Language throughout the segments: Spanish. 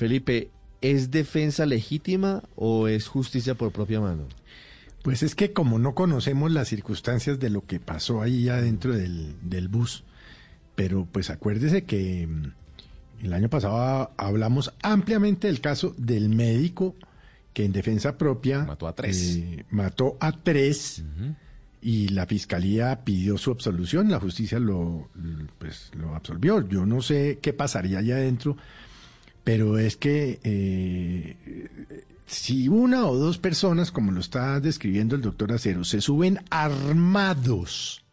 Felipe, ¿es defensa legítima o es justicia por propia mano? Pues es que como no conocemos las circunstancias de lo que pasó ahí adentro del, del bus, pero pues acuérdese que mm, el año pasado hablamos ampliamente del caso del médico que en defensa propia Mató a tres. eh, mató a tres y la fiscalía pidió su absolución, la justicia lo, pues, lo absolvió. Yo no sé qué pasaría allá adentro, pero es que eh, si una o dos personas, como lo está describiendo el doctor Acero, se suben armados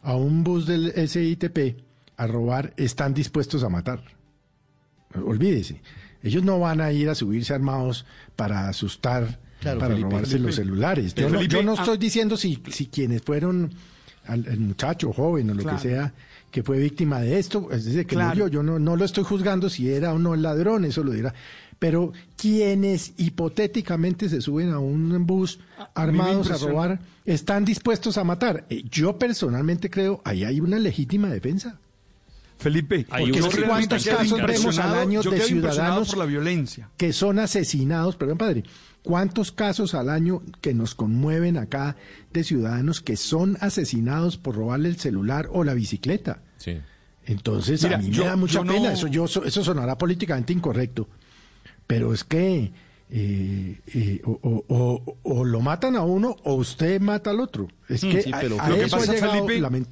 a un bus del SITP a robar, están dispuestos a matar. Olvídese. Ellos no van a ir a subirse armados para asustar, Claro, para Felipe, robarse Felipe. los celulares. Yo, Pero, no, yo no ah- estoy diciendo si, si quienes fueron al, el muchacho joven o lo Claro. que sea que fue víctima de esto, es decir, que Claro. murió. Yo no, no lo estoy juzgando si era o no el ladrón, eso lo dirá. Pero quienes hipotéticamente se suben a un bus me armados a robar, están dispuestos a matar. Eh, Yo personalmente creo, ahí hay una legítima defensa. Felipe, Hay que- ¿cuántos casos vemos al año de ciudadanos por la violencia. que son asesinados, perdón padre, ¿cuántos casos al año que nos conmueven acá de ciudadanos que son asesinados por robarle el celular o la bicicleta? Sí. Entonces Mira, a mí yo- me da mucha yo no- pena, eso, yo, eso sonará políticamente incorrecto, pero es que eh, eh, o, o- o- o lo matan a uno o usted mata al otro. Es que sí, a- pero a, Lo que eso pasa, ha llegado Felipe, lamen-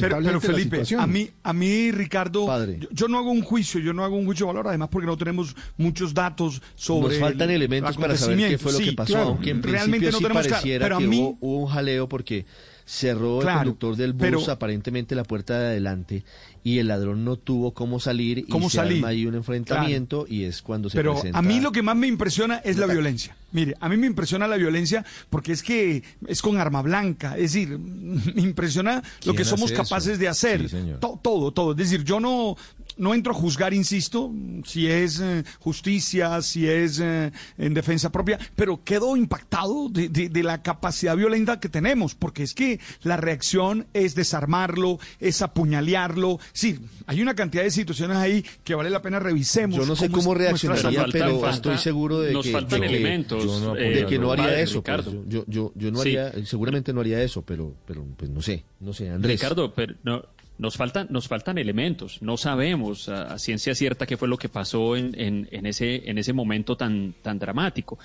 pero, la Felipe, situación. a mí, a mí, Ricardo, yo, yo no hago un juicio, yo no hago un juicio de valor, además porque no tenemos muchos datos sobre. Nos faltan el elementos para saber qué fue lo que Sí, pasó, claro, aunque en realmente principio no sí tenemos claro, pareciera pero a que mí, hubo, hubo un jaleo porque cerró el Claro, conductor del bus pero- aparentemente la puerta de adelante y el ladrón no tuvo cómo salir ¿Cómo y se arma ahí un enfrentamiento y es cuando se Pero presenta... a mí lo que más me impresiona es la violencia. Mire, a mí me impresiona la violencia porque es que es con arma blanca. Es decir, me impresiona lo ¿Quién que somos eso? capaces de hacer. Sí, señor. To- todo, todo. Es decir, yo no, no entro a juzgar, insisto, si es eh, justicia, si es eh, en defensa propia, pero quedo impactado de, de- de la capacidad violenta que tenemos, porque es que la reacción es desarmarlo, es apuñalearlo. Sí, hay una cantidad de situaciones ahí que vale la pena revisemos. Yo no sé cómo reaccionaría, Nos falta- pero falta- estoy seguro de nos que, faltan de que- elementos, yo no, eh, de que no haría padre, eso. pues, Ricardo. yo, yo, yo no Sí. haría, seguramente no haría eso, pero, pero pues no sé, no sé, Andrés. Ricardo, pero no, nos faltan, nos faltan elementos. No sabemos a, a ciencia cierta qué fue lo que pasó en, en, en ese, en ese momento tan, tan dramático.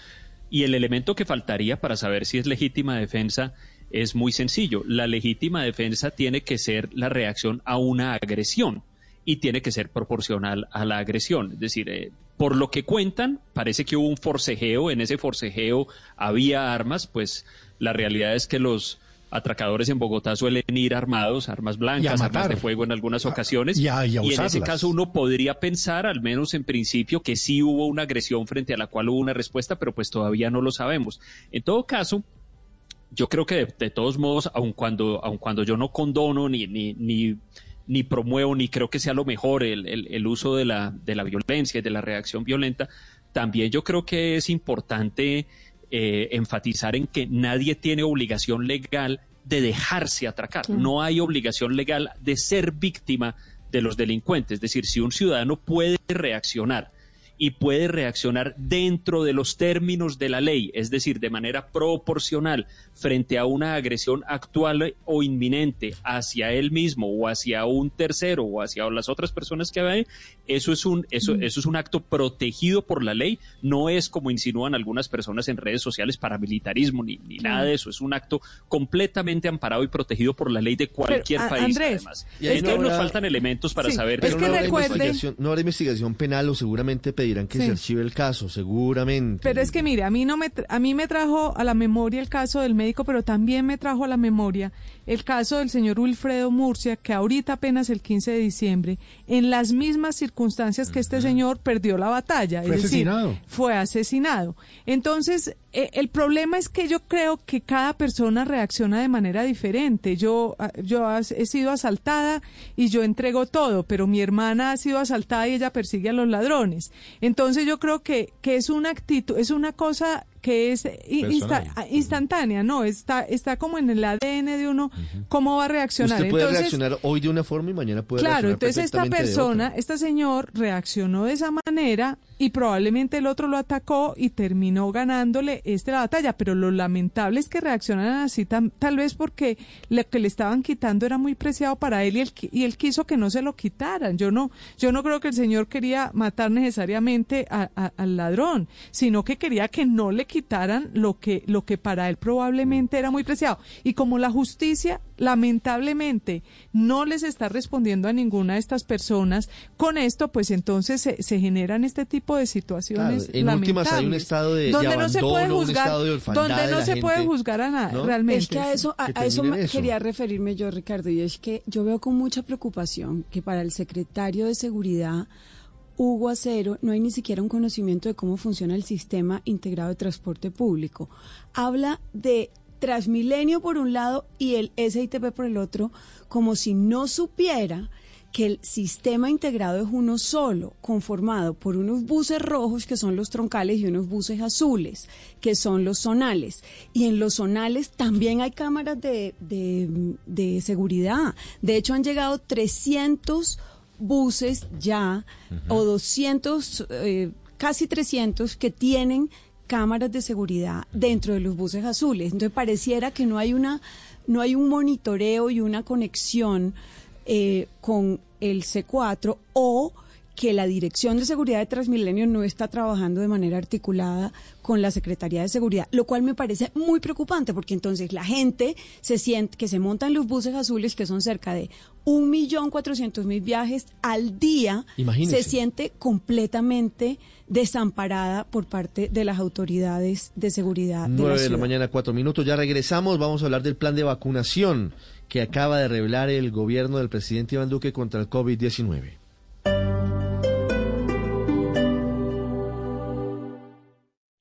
Y el elemento que faltaría para saber si es legítima defensa es muy sencillo. La legítima defensa tiene que ser la reacción a una agresión y tiene que ser proporcional a la agresión. Es decir, eh, por lo que cuentan, parece que hubo un forcejeo, en ese forcejeo había armas, pues la realidad es que los atracadores en Bogotá suelen ir armados, armas blancas, armas de fuego en algunas A- ocasiones. y a- y a en ese caso uno podría pensar, al menos en principio, que sí hubo una agresión frente a la cual hubo una respuesta, pero pues todavía no lo sabemos. En todo caso, yo creo que de, de todos modos, aun cuando, aun cuando yo no condono ni, ni, ni, ni promuevo, ni creo que sea lo mejor el, el- el uso de la, de la violencia y de la reacción violenta, también yo creo que es importante eh, enfatizar en que nadie tiene obligación legal de dejarse atracar. No hay obligación legal de ser víctima de los delincuentes. Es decir, si un ciudadano puede reaccionar y puede reaccionar dentro de los términos de la ley, es decir, de manera proporcional frente a una agresión actual o inminente hacia él mismo o hacia un tercero o hacia las otras personas que hay, eso es un eso eso es un acto protegido por la ley, no es como insinúan algunas personas en redes sociales paramilitarismo ni, ni nada de eso, es un acto completamente amparado y protegido por la ley de cualquier país Andrés, además. Y ahí Entonces no nos faltan elementos para Sí, saber es Pero que no habrá investigación, no habrá investigación penal o seguramente pedirán que Sí. se archive el caso, seguramente. Pero es que mire, a mí no me tra- a mí me trajo a la memoria el caso del médico, pero también me trajo a la memoria el caso del señor Wilfredo Murcia, que ahorita apenas el 15 de diciembre, en las mismas circunstancias que este señor perdió la batalla, Fue es decir, asesinado. fue asesinado. Entonces, eh, el problema es que yo creo que cada persona reacciona de manera diferente. Yo, ah, yo he sido asaltada y yo entrego todo, pero mi hermana ha sido asaltada y ella persigue a los ladrones. Entonces yo creo que, que es una actitud, es una cosa que es insta- instantánea, ¿no? Está, está como en el ADN de uno cómo va a reaccionar. Usted puede Entonces, reaccionar hoy de una forma y mañana puede Claro, reaccionar entonces esta persona, este señor reaccionó de esa manera y probablemente el otro lo atacó y terminó ganándole este la batalla, pero lo lamentable es que reaccionaran así tal vez porque lo que le estaban quitando era muy preciado para él y él, y él quiso que no se lo quitaran. Yo no, yo no creo que el señor quería matar necesariamente al ladrón, sino que quería que no le quitaran lo que, lo que para él probablemente era muy preciado. Y como la justicia lamentablemente no les está respondiendo a ninguna de estas personas, con esto pues entonces se, se generan este tipo de situaciones Claro, en últimas hay un lamentables, estado de- de donde no se puede juzgar, estado de orfandad donde de no la se puede juzgar a nada, ¿no? realmente. Es que a eso, a, que a eso termine me- eso. quería referirme yo, Ricardo, y es que yo veo con mucha preocupación que para el secretario de Seguridad, Hugo Acero, no hay ni siquiera un conocimiento de cómo funciona el sistema integrado de transporte público. Habla de Transmilenio por un lado y el SITP por el otro, como si no supiera que el sistema integrado es uno solo, conformado por unos buses rojos que son los troncales y unos buses azules que son los zonales. Y en los zonales también hay cámaras de, de- de seguridad. De hecho, han llegado 300 buses ya o 200, eh, casi 300 que tienen cámaras de seguridad dentro de los buses azules. Entonces pareciera que no hay una no hay un monitoreo y una conexión eh, con el C4 o que la Dirección de Seguridad de Transmilenio no está trabajando de manera articulada con la Secretaría de Seguridad, lo cual me parece muy preocupante porque entonces la gente se siente que se montan los buses azules que son cerca de un millón cuatrocientos mil viajes al día, Imagínese. se siente completamente desamparada por parte de las autoridades de seguridad de 9 la de la mañana, cuatro minutos. Ya regresamos. Vamos a hablar del plan de vacunación que acaba de revelar el gobierno del presidente Iván Duque contra el COVID-19.